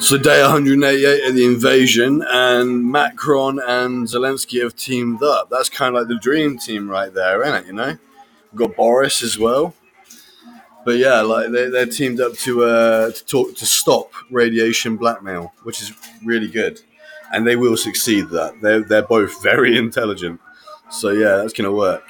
So day 188 of the invasion, and Macron and Zelensky have teamed up. That's kind of like the dream team right there, isn't it? You know, we've got Boris as well. But yeah, like they, they're teamed up to uh, to talk to stop radiation blackmail, which is really good, and they will succeed. That they're they're both very intelligent. So yeah, that's gonna work.